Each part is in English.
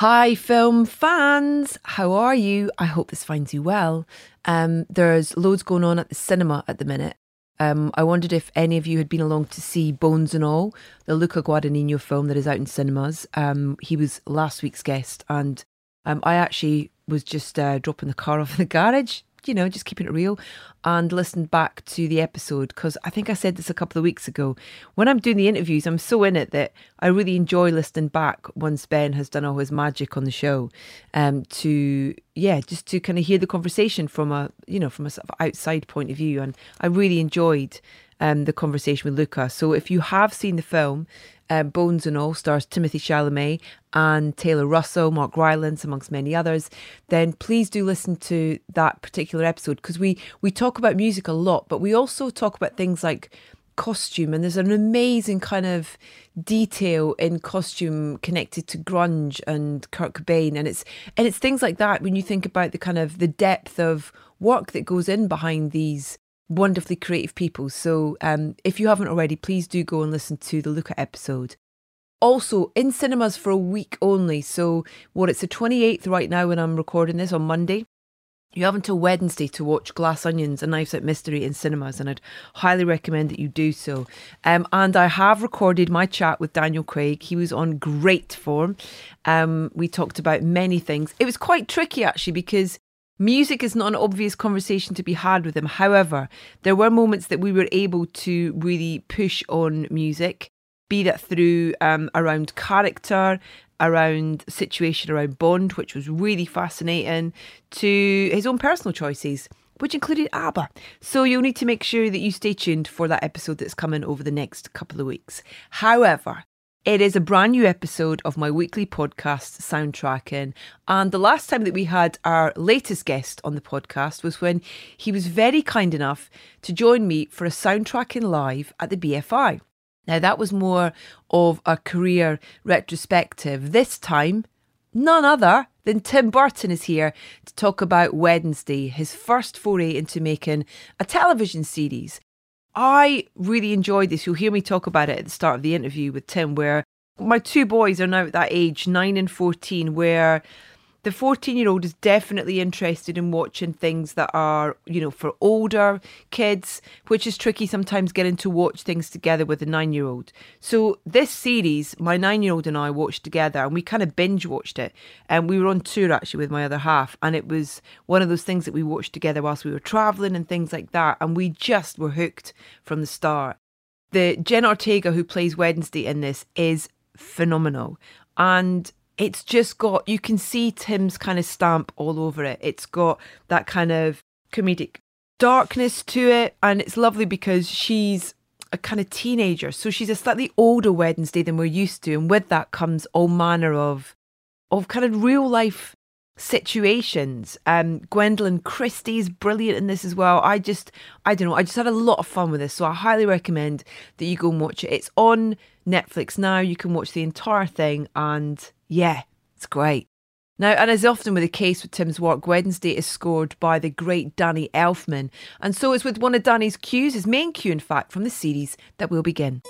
Hi, film fans. How are you? I hope this finds you well. Um, there's loads going on at the cinema at the minute. Um, I wondered if any of you had been along to see Bones and All, the Luca Guadagnino film that is out in cinemas. Um, he was last week's guest, and um, I actually was just uh, dropping the car off in the garage you know, just keeping it real and listened back to the episode because I think I said this a couple of weeks ago. When I'm doing the interviews, I'm so in it that I really enjoy listening back once Ben has done all his magic on the show. Um, to yeah, just to kind of hear the conversation from a you know from a sort of outside point of view, and I really enjoyed um, the conversation with Luca. So if you have seen the film, uh, Bones and All stars Timothy Chalamet and Taylor Russell, Mark Rylance, amongst many others, then please do listen to that particular episode because we we talk about music a lot, but we also talk about things like costume and there's an amazing kind of detail in costume connected to grunge and Kurt Cobain and it's and it's things like that when you think about the kind of the depth of work that goes in behind these wonderfully creative people. So um, if you haven't already, please do go and listen to the Luca episode. Also in cinemas for a week only. So what it's the 28th right now when I'm recording this on Monday. You have until Wednesday to watch Glass Onions, a Knives Out mystery in cinemas, and I'd highly recommend that you do so. Um, and I have recorded my chat with Daniel Craig. He was on great form. Um, we talked about many things. It was quite tricky actually because Music is not an obvious conversation to be had with him. However, there were moments that we were able to really push on music, be that through um, around character, around situation around Bond, which was really fascinating, to his own personal choices, which included ABBA. So you'll need to make sure that you stay tuned for that episode that's coming over the next couple of weeks. However, it is a brand new episode of my weekly podcast, Soundtracking. And the last time that we had our latest guest on the podcast was when he was very kind enough to join me for a Soundtracking live at the BFI. Now, that was more of a career retrospective. This time, none other than Tim Burton is here to talk about Wednesday, his first foray into making a television series. I really enjoyed this. You'll hear me talk about it at the start of the interview with Tim, where my two boys are now at that age, nine and 14, where the 14 year old is definitely interested in watching things that are, you know, for older kids, which is tricky sometimes getting to watch things together with a nine year old. So, this series, my nine year old and I watched together and we kind of binge watched it. And we were on tour actually with my other half. And it was one of those things that we watched together whilst we were traveling and things like that. And we just were hooked from the start. The Jenna Ortega who plays Wednesday in this is phenomenal. And it's just got you can see Tim's kind of stamp all over it. It's got that kind of comedic darkness to it, and it's lovely because she's a kind of teenager, so she's a slightly older Wednesday than we're used to, and with that comes all manner of of kind of real life situations. Um, Gwendoline Christie's brilliant in this as well. I just, I don't know, I just had a lot of fun with this, so I highly recommend that you go and watch it. It's on Netflix now. You can watch the entire thing, and yeah, it's great. Now, and as often with the case with Tim's work, Wednesday is scored by the great Danny Elfman, and so it's with one of Danny's cues, his main cue, in fact, from the series that we'll begin.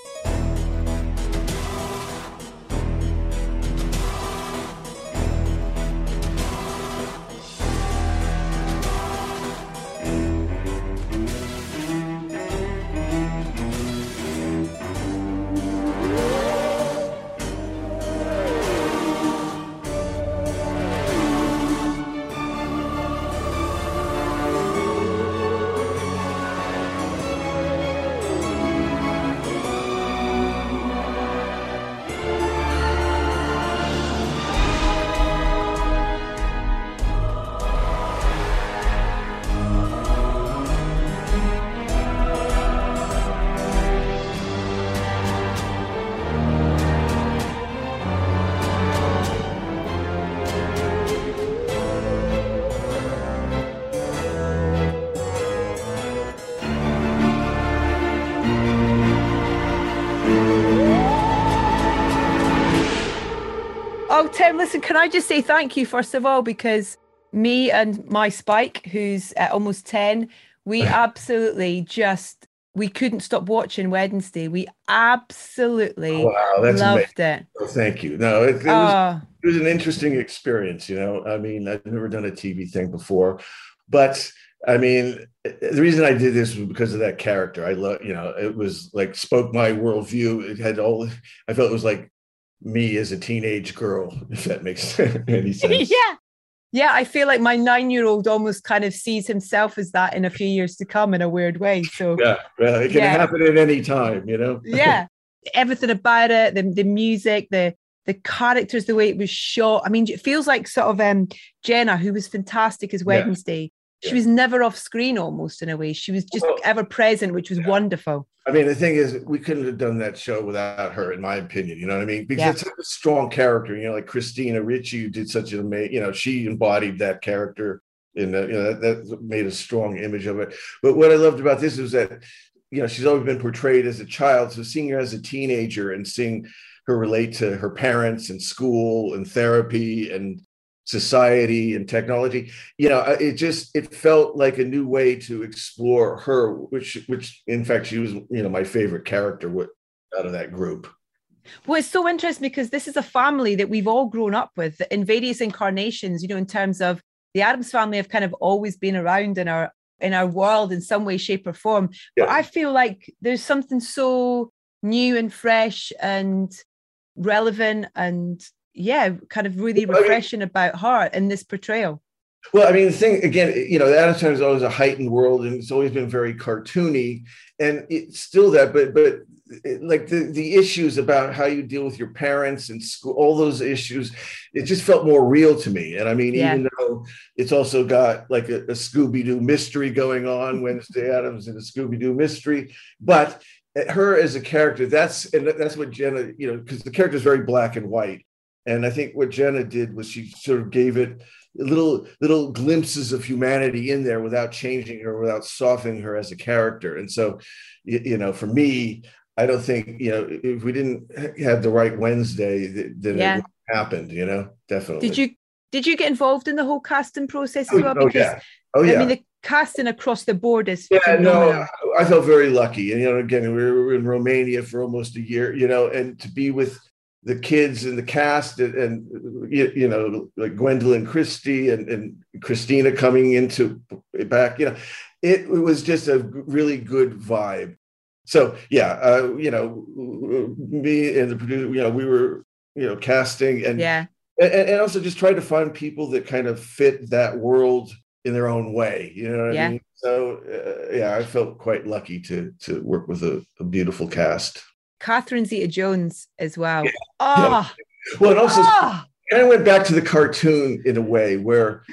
Listen, can I just say thank you, first of all, because me and my Spike, who's uh, almost 10, we absolutely just, we couldn't stop watching Wednesday. We absolutely wow, that's loved amazing. it. Oh, thank you. No, it, it was, oh. it it was an interesting experience. You know, I mean, I've never done a TV thing before, but I mean, the reason I did this was because of that character. I love, you know, it was like spoke my worldview. It had all. I felt it was like me as a teenage girl, if that makes any sense. yeah. Yeah, I feel like my nine year old almost kind of sees himself as that in a few years to come in a weird way. So, yeah, well, it can yeah. happen at any time, you know? yeah. Everything about it, the, the music, the the characters, the way it was shot. I mean, it feels like sort of um Jenna, who was fantastic as Wednesday. Yeah. She was never off screen almost in a way. She was just well, ever present, which was yeah. wonderful. I mean, the thing is, we couldn't have done that show without her, in my opinion. You know what I mean? Because yeah. it's a strong character. You know, like Christina Ricci, did such an amazing, you know, she embodied that character, and uh, you know that, that made a strong image of it. But what I loved about this is that, you know, she's always been portrayed as a child. So seeing her as a teenager and seeing her relate to her parents and school and therapy and society and technology. You know it just it felt like a new way to explore her which which in fact she was you know my favorite character out of that group. Well it's so interesting because this is a family that we've all grown up with in various incarnations you know in terms of the Addams family have kind of always been around in our in our world in some way shape or form. Yeah. but i feel like there's something so new and fresh and relevant and yeah, kind of really refreshing about her in this portrayal. Well, I mean, the thing again, you know, the Family is always a heightened world, and it's always been very cartoony, and it's still that. But but like the the issues about how you deal with your parents and school, all those issues, it just felt more real to me. And I mean, yeah. even though it's also got like a, a Scooby Doo mystery going on, Wednesday Addams and a Scooby Doo mystery, but her as a character, that's and that's what Jenna, you know, because the character is very black and white and I think what Jenna did was she sort of gave it little little glimpses of humanity in there without changing her, without softening her as a character. And so, you, know, for me, I don't think you know if we didn't have the right Wednesday, then yeah. it happened. You know, definitely. Did you did you get involved in the whole casting process as oh, well? Oh, because yeah. Oh, yeah. I mean, the casting across the board is yeah. Phenomenal. No, I felt very lucky, and you know, again, we were in Romania for almost a year. You know, and to be with the kids and the cast and, and you, know like Gwendoline Christie and, and Christina coming into back you know it, it, was just a really good vibe. So yeah uh, you know me and the producer you know we were you know casting and yeah. and, and also just trying to find people that kind of fit that world in their own way you know what yeah. I mean? So uh, yeah I felt quite lucky to to work with a, a beautiful cast Catherine Zeta Jones as well. Yeah. Oh, yeah. well, and also oh. kind of went back to the cartoon in a way where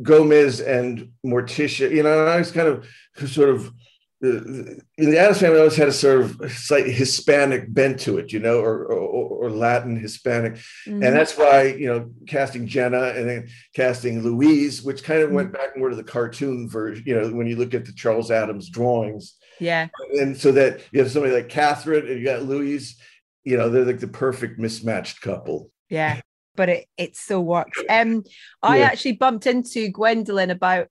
Gomez and Morticia, you know, I was kind of sort of uh, in the Addams family always had a sort of slight Hispanic bent to it, you know, or or, or Latin Hispanic, mm-hmm. and that's why you know casting Jenna and then casting Luis, which kind of mm-hmm. went back more to the cartoon version. You know, when you look at the Charles Addams drawings, yeah. And so that you have somebody like Catherine and you got Luis, you know, they're like the perfect mismatched couple. Yeah. But it it still works. Um I yeah. actually bumped into Gwendoline about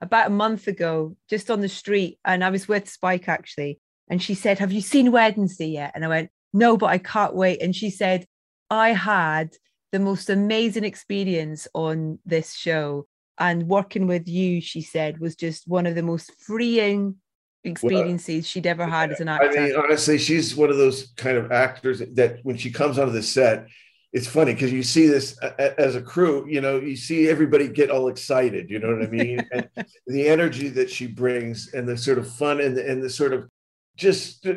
about a month ago, just on the street, and I was with Spike actually. And she said, Have you seen Wednesday yet? And I went, No, but I can't wait. And she said, I had the most amazing experience on this show. And working with you, she said, was just one of the most freeing experiences well, she'd ever had as an actor. I mean, honestly, she's one of those kind of actors that when she comes onto the set, it's funny because you see this as a crew, you know, you see everybody get all excited, you know what I mean? and the energy that she brings and the sort of fun and the, and the sort of just uh,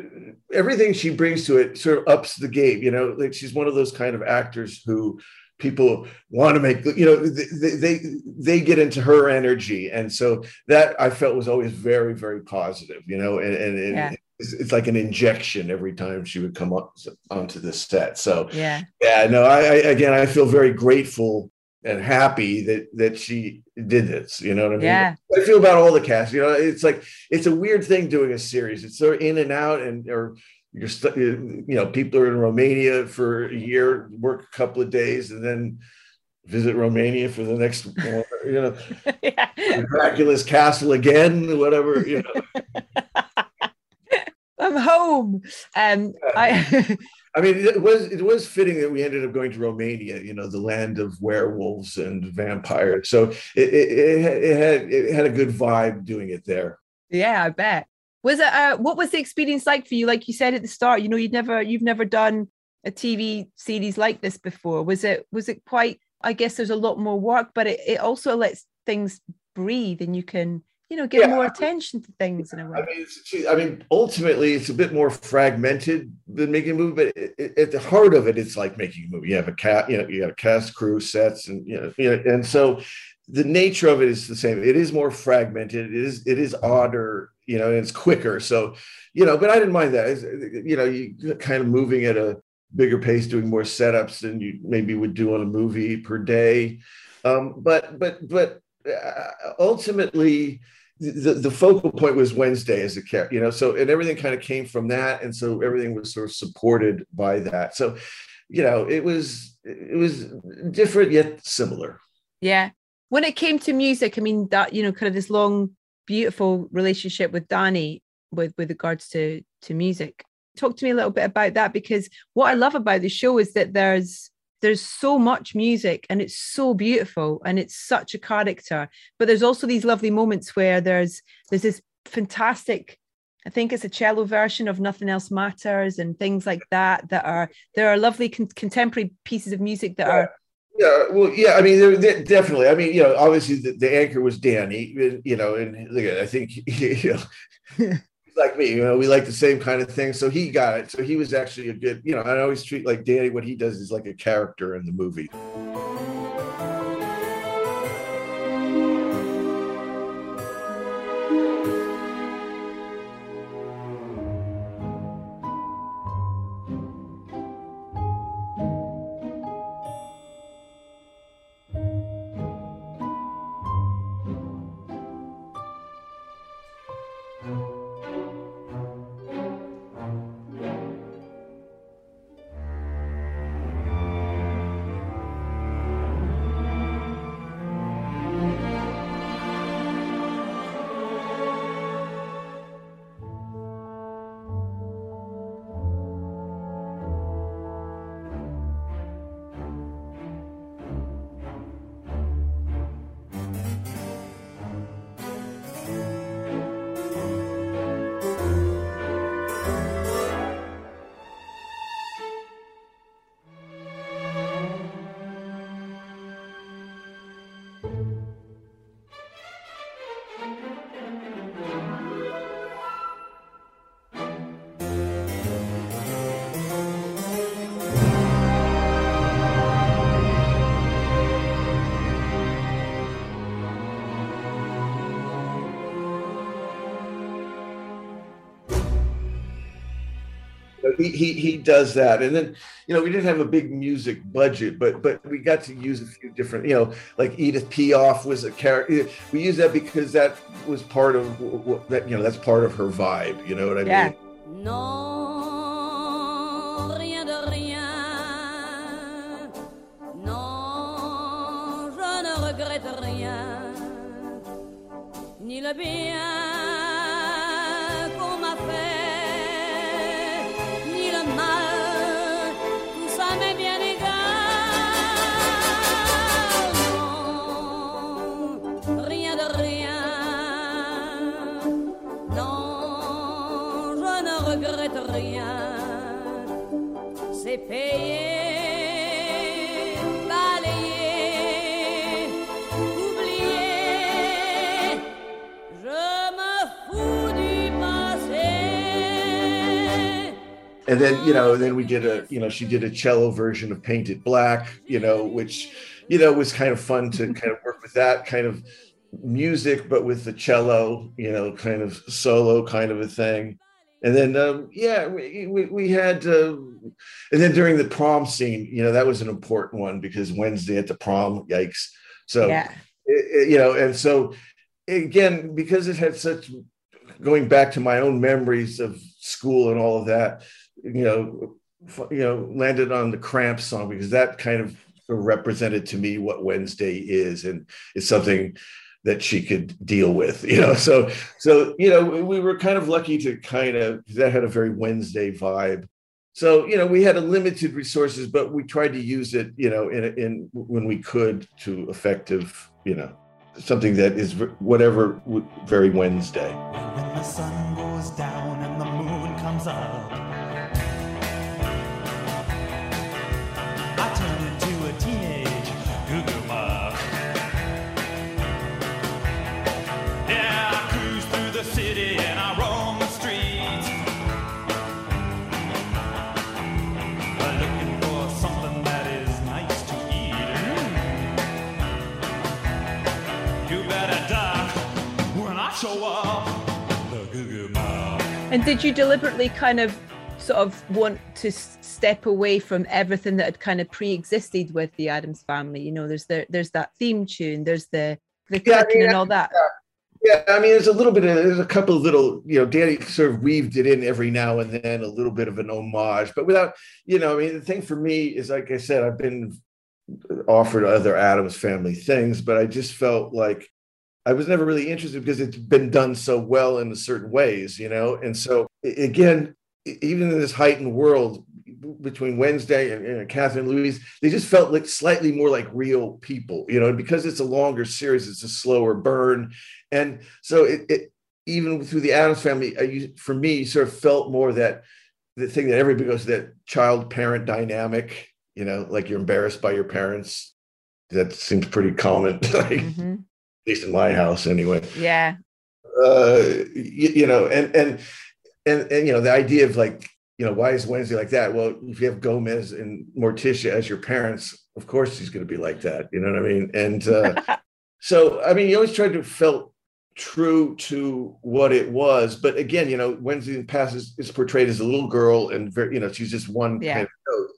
everything she brings to it sort of ups the game, you know, like she's one of those kind of actors who people want to make you know they, they they get into her energy. And so that i felt was always very very positive you know and, and, yeah. it's, it's, like an injection every time she would come up onto the set. So yeah. yeah no I, I again i feel very grateful and happy that that she did this you know what i mean? Yeah. I feel about all the cast you know it's like it's a weird thing doing a series. It's so in and out and or you're st- you know people are in Romania for a year, work a couple of days, and then visit Romania for the next you know yeah. Dracula's castle again, whatever you know. I'm home. Um, I I mean, it was it was fitting that we ended up going to Romania, you know, the land of werewolves and vampires. So it it, it had it had a good vibe doing it there. Yeah, I bet. Was it? Uh, what was the experience like for you? Like you said at the start, you know, you'd never you've never done a TV series like this before. Was it was it quite? I guess there's a lot more work, but it, it also lets things breathe, and you can you know, give yeah. more attention to things in a way. I mean, I mean, ultimately, it's a bit more fragmented than making a movie, but it, it, at the heart of it, it's like making a movie. You have a cat, you know, you got a cast, crew, sets, and you know, you know, and so the nature of it is the same. It is more fragmented. It is it is odder, you know, and it's quicker. So, you know, but I didn't mind that. It's, you know, you kind of moving at a bigger pace, doing more setups than you maybe would do on a movie per day. Um, but but but uh, ultimately the, the focal point was Wednesday as a character, you know, so and everything kind of came from that. And so everything was sort of supported by that. So, you know, it was it was different yet similar. Yeah. When it came to music, I mean that, you know, kind of this long, beautiful relationship with Danny with with regards to to music. Talk to me a little bit about that because what I love about the show is that there's there's so much music and it's so beautiful and it's such a character but there's also these lovely moments where there's there's this fantastic i think it's a cello version of nothing else matters and things like that that are there are lovely con- contemporary pieces of music that yeah. are yeah, well, yeah. I mean, they're, they're definitely. I mean, you know, obviously the, the anchor was Danny, you know, and I think you know, like me, you know, we like the same kind of thing. So he got it. So he was actually a good, you know, I always treat like Danny, what he does is like a character in the movie. He, he he does that and then you know we didn't have a big music budget but but we got to use a few different you know like edith piaf was a character eh, we use that because that was part of that you know that's part of her vibe you know what i yeah. mean and then you know then we did a you know she did a cello version of paint it black you know which you know was kind of fun to kind of work with that kind of music but with the cello you know kind of solo kind of a thing and then um, yeah we, we, we had uh, and then during the prom scene you know that was an important one because wednesday at the prom yikes so yeah. it, it, you know and so again because it had such going back to my own memories of school and all of that you know you know landed on the Cramps song because that kind of represented to me what wednesday is and it's something that she could deal with you know so so you know we were kind of lucky to kind of that had a very wednesday vibe so you know we had a limited resources, but we tried to use it, you know, in in when we could to effective, you know, something that is whatever very Wednesday. When the sun goes down and the moon comes up, And did you deliberately kind of sort of want to step away from everything that had kind of pre-existed with the Addams family? You know, there's the there's that theme tune, there's the the Yeah, I mean, and all that. Yeah, I mean, there's a little bit of there's a couple of little, you know, Danny sort of weaved it in every now and then, a little bit of an homage, but without, you know, I mean, the thing for me is, like I said, I've been offered other Addams family things, but I just felt like I was never really interested because it's been done so well in certain ways, you know, and so again, even in this heightened world between Wednesday and, and Catherine Luis, they just felt like slightly more like real people, you know, and because it's a longer series, it's a slower burn. And so it, it even through the Addams family, I, for me, sort of felt more that the thing that everybody goes that child parent dynamic, you know, like you're embarrassed by your parents. That seems pretty common, Mhm. Least in my house anyway Yeah. uh you, you know and and and and you know the idea of like you know why is wednesday like that well if you have gomez and morticia as your parents of course he's going to be like that you know what i mean and uh so i mean you always tried to felt true to what it was but again you know wednesday in past is, is portrayed as a little girl and very you know she's just one Yeah. kind of note.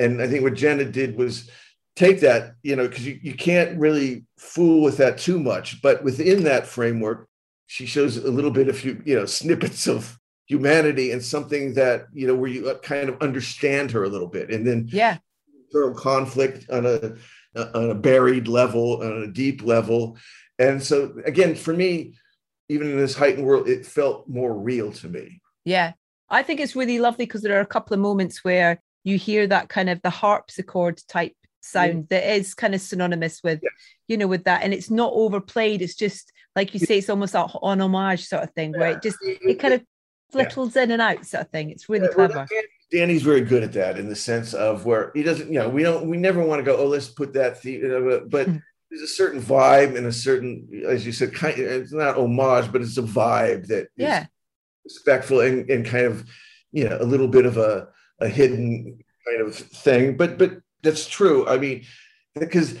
and i think what jenna did was take that you know because you, you can't really fool with that too much but within that framework she shows a little bit of you you know snippets of humanity and something that you know where you uh, kind of understand her a little bit and then Yeah. internal conflict on a on a buried level on a deep level and so again for me even in this heightened world it felt more real to me Yeah. I think it's really lovely because there are a couple of moments where you hear that kind of the harpsichord type sound that is kind of synonymous with, Yeah. you know, with that. And it's not overplayed. It's just like you say, it's almost that on homage sort of thing where it just it kind of flittles in and out sort of thing. It's really Yeah, well, clever. Dan- Danny's very good at that in the sense of where he doesn't, you know, we don't, we never want to go, oh, let's put that theme, but- but Hmm. there's a certain vibe and a certain, as you said, kind it's not homage, but it's a vibe that Yeah. respectful and, and kind of, you know, a little bit of a, a hidden kind of thing. But, but that's true. I mean, because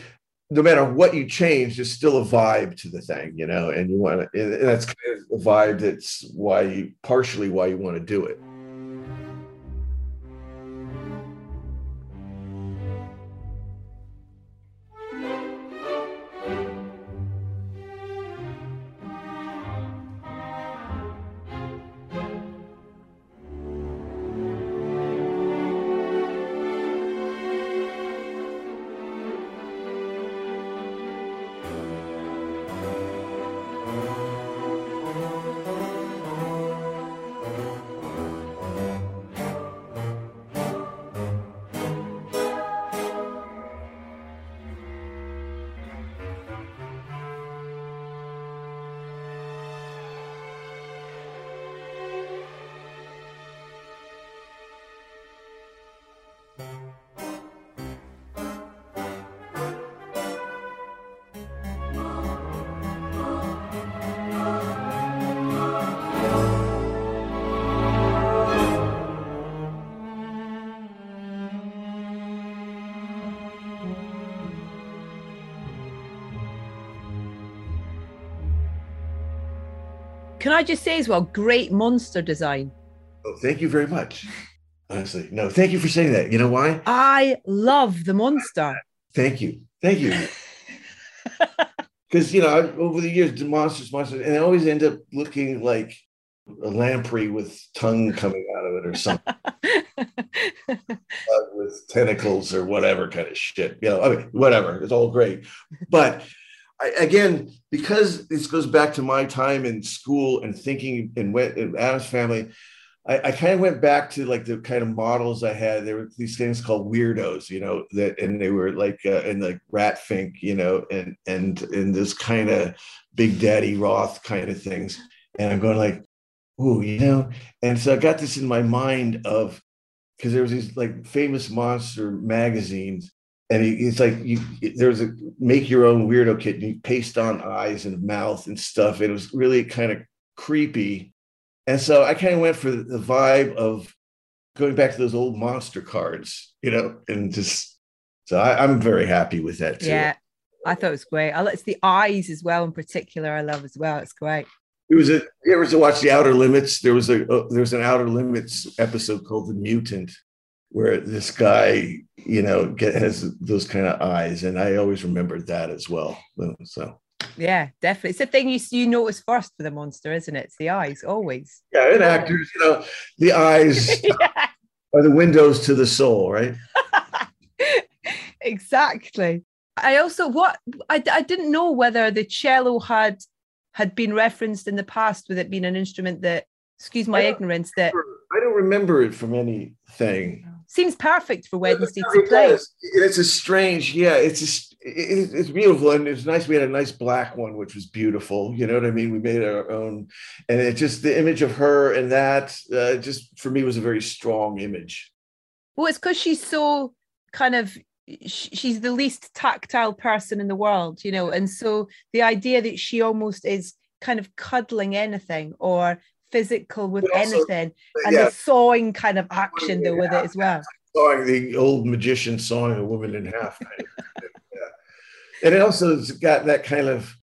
no matter what you change, there's still a vibe to the thing, you know, and you want to, and that's kind of a vibe that's why you, partially why you want to do it. Can I just say as well, great monster design. Oh, thank you very much. Honestly, no, thank you for saying that. You know why? I love the monster. Thank you, thank you. Because you know, I, over the years, the monsters, monsters, and they always end up looking like a lamprey with tongue coming out of it, or something uh, with tentacles or whatever kind of shit. You know, I mean, whatever. It's all great, but I, again, because this goes back to my time in school and thinking and went in Addams family. I, I kind of went back to like the kind of models I had. There were these things called weirdos, you know, that and they were like uh, in like Rat Fink, you know, and and and this kind of Big Daddy Roth kind of things. And I'm going like, ooh, you know. And so I got this in my mind of because there was these like famous monster magazines, and it's like you there's a make your own weirdo kit. And you paste on eyes and mouth and stuff. And it was really kind of creepy and so I kind of went for the vibe of going back to those old monster cards, you know, and just so I, am very happy with that too. Yeah, I thought it was great. I it's the eyes as well in particular. I love as well. It's great. It was a. You ever to watch the Outer Limits? There was a uh, there was an Outer Limits episode called The Mutant, where this guy, you know, get, has those kind of eyes, and I always remembered that as well. So yeah, definitely. It's the thing you you notice first for the monster, isn't it? It's the eyes, always. Yeah, and actors, you know, the eyes yeah. are the windows to the soul, right? exactly. I also what I, I didn't know whether the cello had had been referenced in the past with it being an instrument that excuse my ignorance that I don't remember it from anything. Oh. Seems perfect for Wednesday to play. Does. It's a strange, yeah. It's just it, it's beautiful and it's nice. We had a nice black one, which was beautiful. You know what I mean? We made our own, and it just the image of her and that uh, just for me was a very strong image. Well, it's because she's so kind of she's the least tactile person in the world, you know, and so the idea that she almost is kind of cuddling anything or physical with also, anything and yeah. the sawing kind of action though with it as well. Sawing the old magician sawing a woman in half. and it also has got that kind of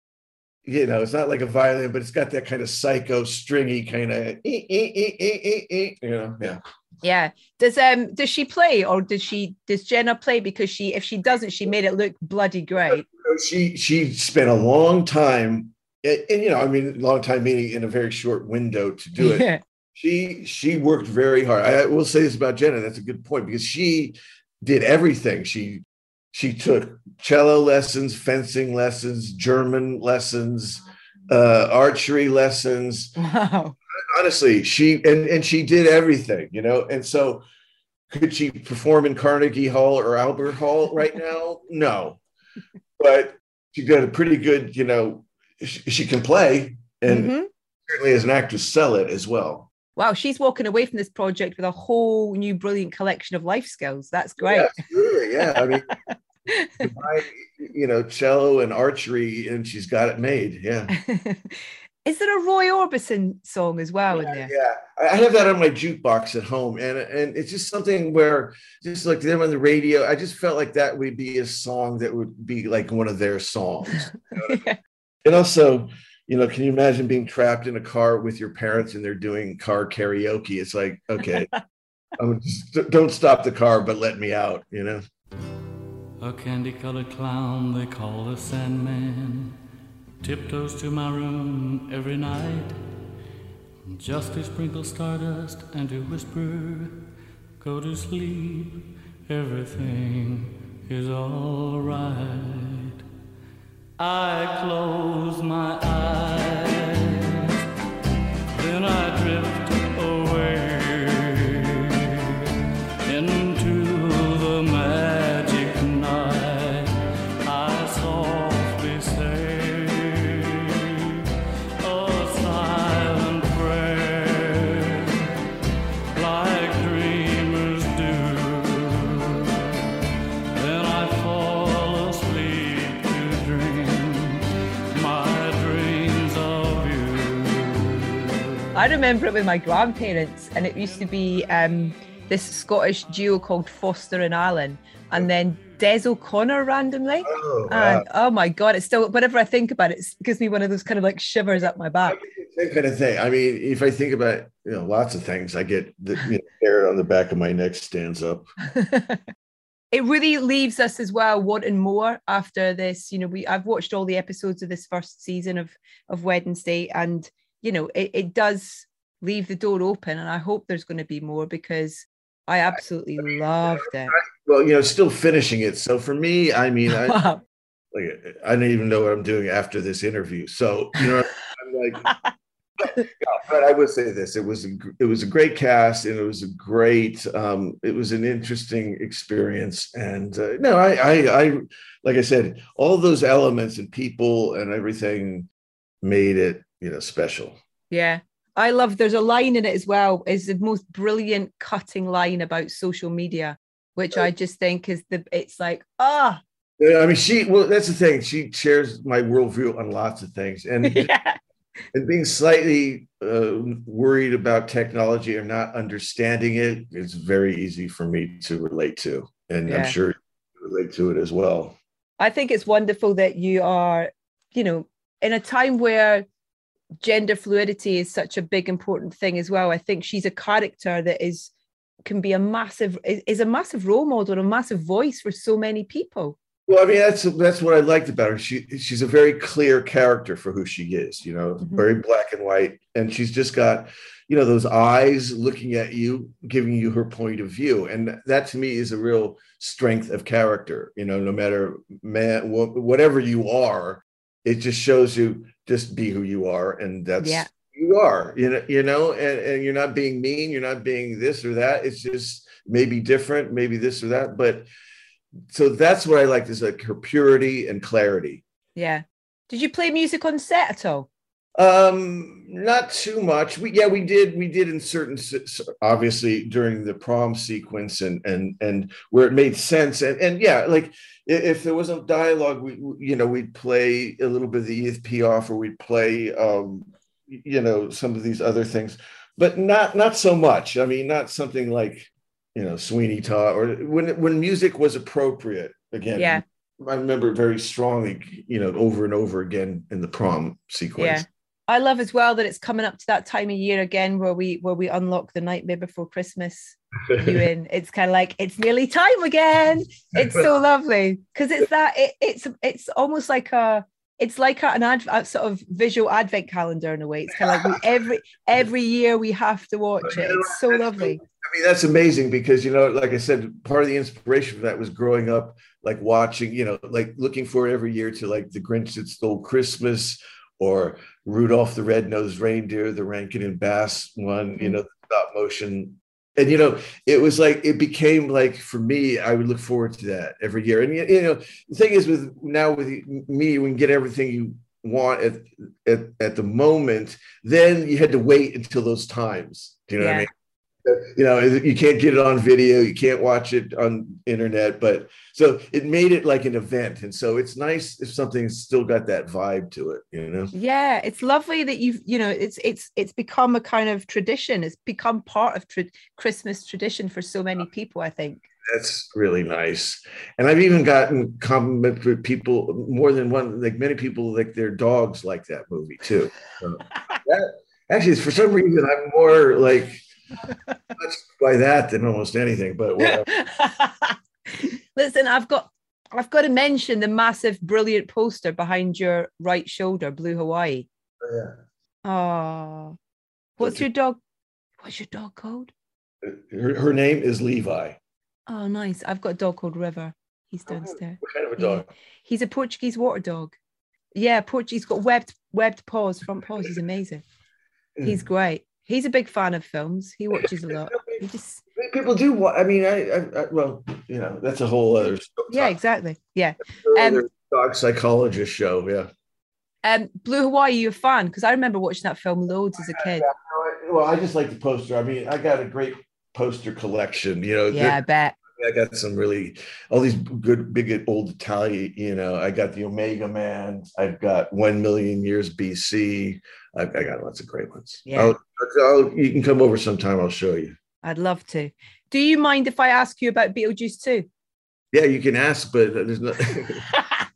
you know, it's not like a violin, but it's got that kind of psycho, stringy kind of, eh, eh, eh, you know, yeah. Yeah. Does um does she play or does she does Jenna play because she if she doesn't she made it look bloody great. She she spent a long time and, and you know I mean long time meaning in a very short window to do it. Yeah. She she worked very hard. I will say this about Jenna. That's a good point because she did everything. She she took cello lessons, fencing lessons, German lessons, uh, archery lessons. Wow. Honestly, she and, and she did everything, you know. And so could she perform in Carnegie Hall or Albert Hall right now? No. But she got a pretty good, you know, she, she can play and mm-hmm. certainly as an actress sell it as well. Wow, she's walking away from this project with a whole new brilliant collection of life skills. That's great. Yeah, absolutely. Yeah. I mean, you know, cello and archery, and she's got it made. Yeah. Is there a Roy Orbison song as well yeah, in there? Yeah, I have that on my jukebox at home, and and it's just something where just like them on the radio, I just felt like that would be a song that would be like one of their songs. You know yeah. And also, you know, can you imagine being trapped in a car with your parents and they're doing car karaoke? It's like, okay, just, don't stop the car, but let me out. You know. A candy colored clown they call the Sandman tiptoes to my room every night just to sprinkle stardust and to whisper, Go to sleep, everything is alright. I close my eyes, then I drift remember it with my grandparents, and it used to be um, this Scottish duo called Foster and Allen, and then Des O'Connor randomly. Oh, wow. And oh my God, it's still, whenever I think about it, it gives me one of those kind of like shivers up my back. Same kind of thing. I mean, if I think about, you know, lots of things, I get the you know, hair on the back of my neck stands up. it really leaves us as well wanting more after this. You know, we I've watched all the episodes of this first season of of Wednesday, and you know, it, it does leave the door open. And I hope there's going to be more because I absolutely loved it. Well, you know, still finishing it. So for me, I mean, I, like, I don't even know what I'm doing after this interview. So, you know, I'm like, but I would say this: it was a, it was a great cast, and it was a great, um, it was an interesting experience. And uh, no, I, I, I, like I said, all those elements and people and everything made it, you know, special. Yeah. I love there's a line in it as well, is the most brilliant cutting line about social media, which I just think is the it's like, ah, Yeah, I mean, she. Well, that's the thing. She shares my worldview on lots of things, and yeah. and being slightly uh, worried about technology or not understanding it, it is very easy for me to relate to, and Yeah. I'm sure you relate to it as well. I think it's wonderful that you are, you know, in a time where gender fluidity is such a big important thing as well. I think she's a character that is can be a massive is a massive role model a massive voice for so many people. Well, I mean, that's that's what I liked about her. She she's a very clear character for who she is. You know, Mhm. very black and white, and she's just got, you know, those eyes looking at you, giving you her point of view, and that to me is a real strength of character. You know, no matter man, wh- whatever you are, it just shows you just be who you are, and that's Yeah. you are. You know, you know, and, and you're not being mean, you're not being this or that. It's just maybe different, maybe this or that, but so that's what I liked is like her purity and clarity. Yeah. Did you play music on set at all? Um, not too much. We yeah, we did we did in certain obviously during the prom sequence and and and where it made sense and and yeah, like if there wasn't dialogue, we you know we'd play a little bit of the Edith Piaf or we'd play um you know some of these other things, but not not so much. I mean, not something like you know Sweeney Todd or when when music was appropriate again. Yeah. I remember very strongly, you know, over and over again in the prom sequence. Yeah. I love as well that it's coming up to that time of year again where we where we unlock the nightmare before Christmas. You in. It's kind of like it's nearly time again. It's so lovely because it's that it, it's it's almost like a it's like a, an ad, a sort of visual advent calendar in a way. It's kind of like we, every every year we have to watch it. It's so lovely. I mean, that's amazing because, you know, like I said, part of the inspiration for that was growing up, like watching, you know, like looking for every year to like The Grinch That Stole Christmas or Rudolph the Red-Nosed Reindeer, the Rankin and Bass one, you Mhm. know, stop motion. And, you know, it was like, it became like, for me, I would look forward to that every year. And, you know, the thing is with now with me, we can get everything you want at, at, at the moment, then you had to wait until those times. Do you know what I mean? You know you can't get it on video you can't watch it on internet but so it made it like an event and so it's nice if something's still got that vibe to it you know Yeah, it's lovely that you've you know it's it's it's become a kind of tradition. It's become part of tra- Christmas tradition for so many people. I think. that's really nice and i've even gotten compliment with people more than one like many people like their dogs like that movie too So that, actually for some reason i'm more like by that than almost anything but. Listen, I've got I've got to mention the massive, brilliant poster behind your right shoulder, Blue Hawaii. Oh, Yeah. Oh, what's That's your dog? What's your dog called? her, her name is levi Oh, nice. I've got a dog called River. He's oh, downstairs. what kind of a Yeah. dog He's a Portuguese water dog. Yeah, Portuguese. Got webbed webbed paws, front paws. He's amazing. He's hmm. great. He's a big fan of films. He watches a lot. He just people do wa- i mean I, I, I well you know that's a whole other yeah, exactly. Yeah. Um, dog psychologist show yeah Um, Blue Hawaii, you a fan? Because I remember watching that film loads as a kid. well i just like the poster i mean i got a great poster collection you know Yeah, I bet. I got some really all these good big old italian you know i got the omega man i've got 1 million years bc i've, I got lots of great ones Yeah. I'll, I'll, you can come over sometime i'll show you I'd love to. Do you mind if I ask you about Beetlejuice too? yeah you can ask but there's no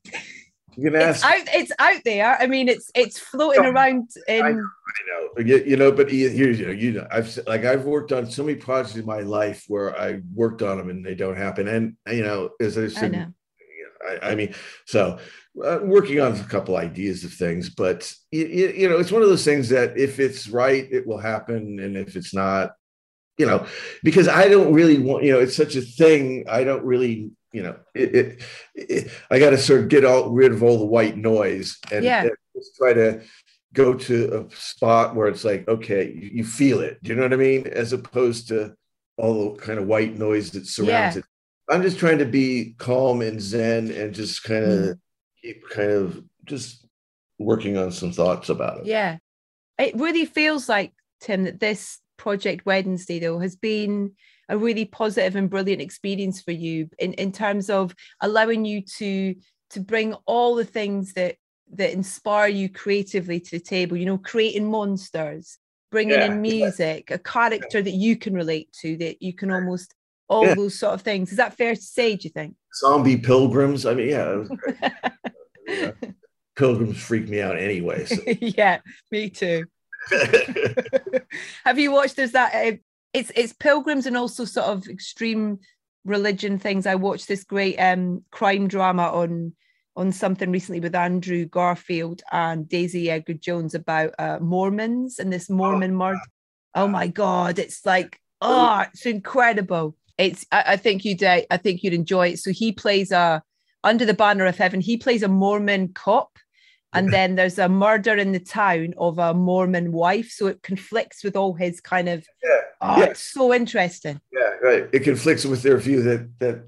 you can it's out. It's out there. I mean, it's it's floating No, around in. I know, you, you know, but you, you know, you know, I've like I've worked on so many projects in my life where I worked on them and they don't happen. And you know, as I I said, know. I, I mean, so uh, working on a couple ideas of things, but you, you know, it's one of those things that if it's right, it will happen, and if it's not, you know, because I don't really want, you know, it's such a thing. I don't really, you know, it. it, it I got to sort of get all rid of all the white noise and, Yeah. and just try to go to a spot where it's like, okay, you, you feel it. Do you know what I mean? As opposed to all the kind of white noise that surrounds Yeah. it. I'm just trying to be calm and zen and just kind of Mm. keep kind of just working on some thoughts about it. Yeah. It really feels like, Tim, that this Project Wednesday, though, has been a really positive and brilliant experience for you in, in terms of allowing you to to bring all the things that that inspire you creatively to the table, you know, creating monsters, bringing Yeah, in yeah. music, a character that you can relate to, that you can almost all Yeah. those sort of things. Is that fair to say, do you think? Zombie pilgrims. I mean, yeah, it was great. Yeah. pilgrims freak me out anyway. So. yeah, me too. Have you watched? There's that. Uh, it's it's pilgrims and also sort of extreme religion things. I watched this great um crime drama on on something recently with Andrew Garfield and Daisy Edgar Jones about uh, Mormons and this Mormon murder. Oh my god, it's like oh, it's incredible. It's I, I think you'd uh, I think you'd enjoy it. So he plays a under the banner of heaven. He plays a Mormon cop and then there's a murder in the town of a Mormon wife. So it conflicts with all his kind of. Yeah, Oh, yeah. it's so interesting. yeah, right. It conflicts with their view that that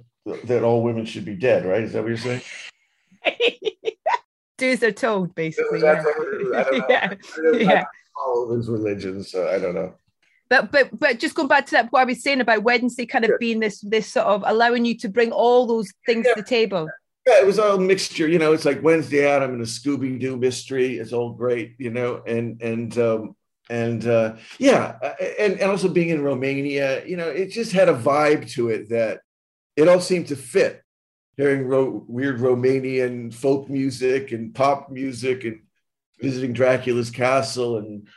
that all women should be dead. Right? Is that what you're saying? Do as they're told, basically. Yeah. Yeah. Yeah. follow those religions, so I don't know. But but but just going back to that, what I was saying about Wednesday kind of Yeah. being this this sort of allowing you to bring all those things to the table. Yeah, it was all mixture. You know, it's like Wednesday out. I'm in a Scooby Doo mystery. It's all great. You know, and and um, and uh, yeah, and and also being in Romania. You know, it just had a vibe to it that it all seemed to fit. Hearing ro- weird Romanian folk music and pop music and visiting Dracula's castle and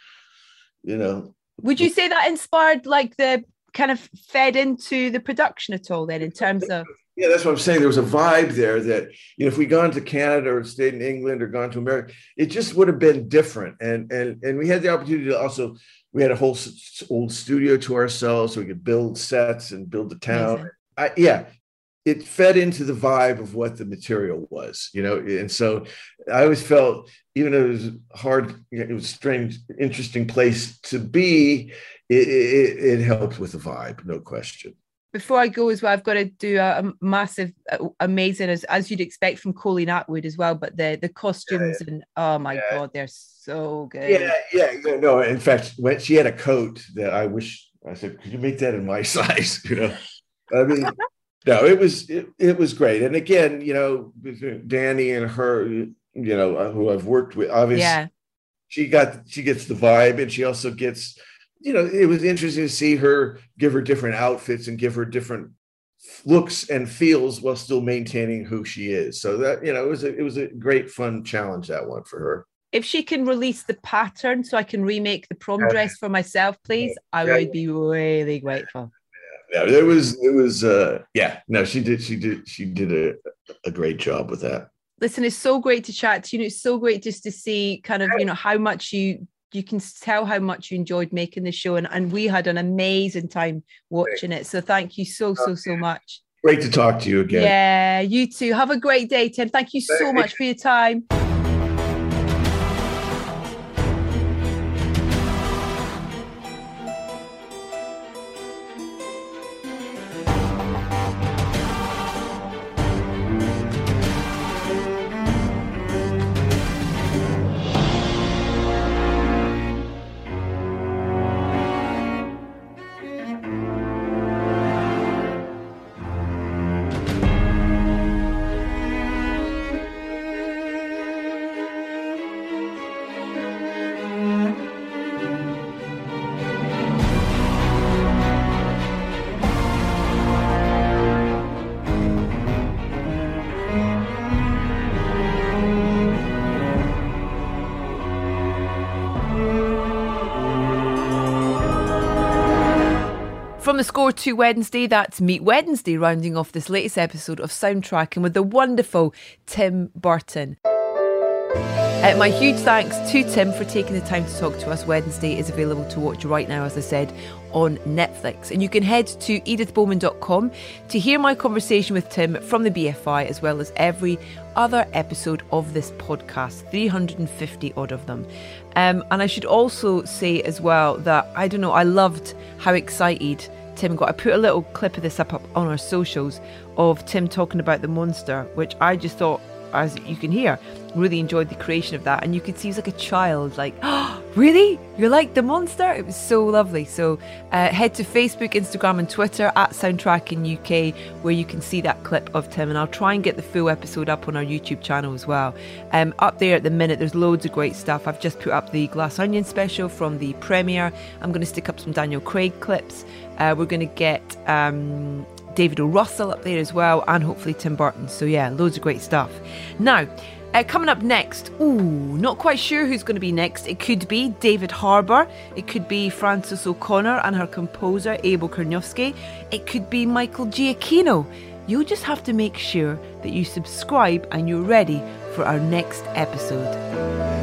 you know Would you say that inspired like the kind of fed into the production at all then in terms of Yeah, that's what I'm saying. There was a vibe there that you know, if we gone to Canada or stayed in England or gone to America, it just would have been different. And and and we had the opportunity to also we had a whole s- old studio to ourselves, so we could build sets and build the town. I, yeah, it fed into the vibe of what the material was, you know. And so I always felt, even though it was hard, it was a strange, interesting place to be. It, it, it helped with the vibe, no question. Before I go as well, I've got to do a, a massive, uh, amazing as as you'd expect from Colleen Atwood as well. But the the costumes and oh my Yeah. god, they're so good. Yeah, yeah, yeah. No, in fact, when she had a coat that I wish I said, could you make that in my size? You know, I mean, no, it was it, it was great. And again, you know, Danny and her, you know, uh, who I've worked with, obviously, yeah, she got she gets the vibe, and she also gets, you know, it was interesting to see her give her different outfits and give her different looks and feels while still maintaining who she is. So that you know, it was a it was a great fun challenge that one for her. If she can release the pattern so I can remake the prom Yeah. dress for myself, please, I would be really grateful. yeah it was it was uh yeah no she did she did she did a, a great job with that Listen, it's so great to chat to you. And it's so great just to see kind of, you know, how much you you can tell how much you enjoyed making the show and, and we had an amazing time watching it. So thank you so, so, so much. great to talk to you again Yeah, you too. Have a great day, Tim. Thank you so much for your time. The score to Wednesday, that's Meet Wednesday, rounding off this latest episode of Soundtracking with the wonderful Tim Burton. Uh, my huge thanks to Tim for taking the time to talk to us. Wednesday is available to watch right now, as I said, on Netflix. And you can head to edithbowman.com to hear my conversation with Tim from the BFI, as well as every other episode of this podcast 350 odd of them. Um, and I should also say as well that I don't know, I loved how excited. Tim got. I put a little clip of this up, up on our socials of Tim talking about the monster, which I just thought as you can hear, really enjoyed the creation of that. And you could see he was like a child, like, oh, really? You're like the monster? It was so lovely. So uh, head to Facebook, Instagram, and Twitter at Soundtracking UK, where you can see that clip of Tim. And I'll try and get the full episode up on our YouTube channel as well. Um, up there at the minute, there's loads of great stuff. I've just put up the Glass Onion special from the premiere. I'm going to stick up some Daniel Craig clips. Uh, we're going to get um, David O. Russell up there as well, and hopefully Tim Burton. So, yeah, loads of great stuff. Now, uh, coming up next, ooh, not quite sure who's going to be next. It could be David Harbour. It could be Frances O'Connor and her composer, Abel Korzeniowski. It could be Michael Giacchino. You'll just have to make sure that you subscribe and you're ready for our next episode.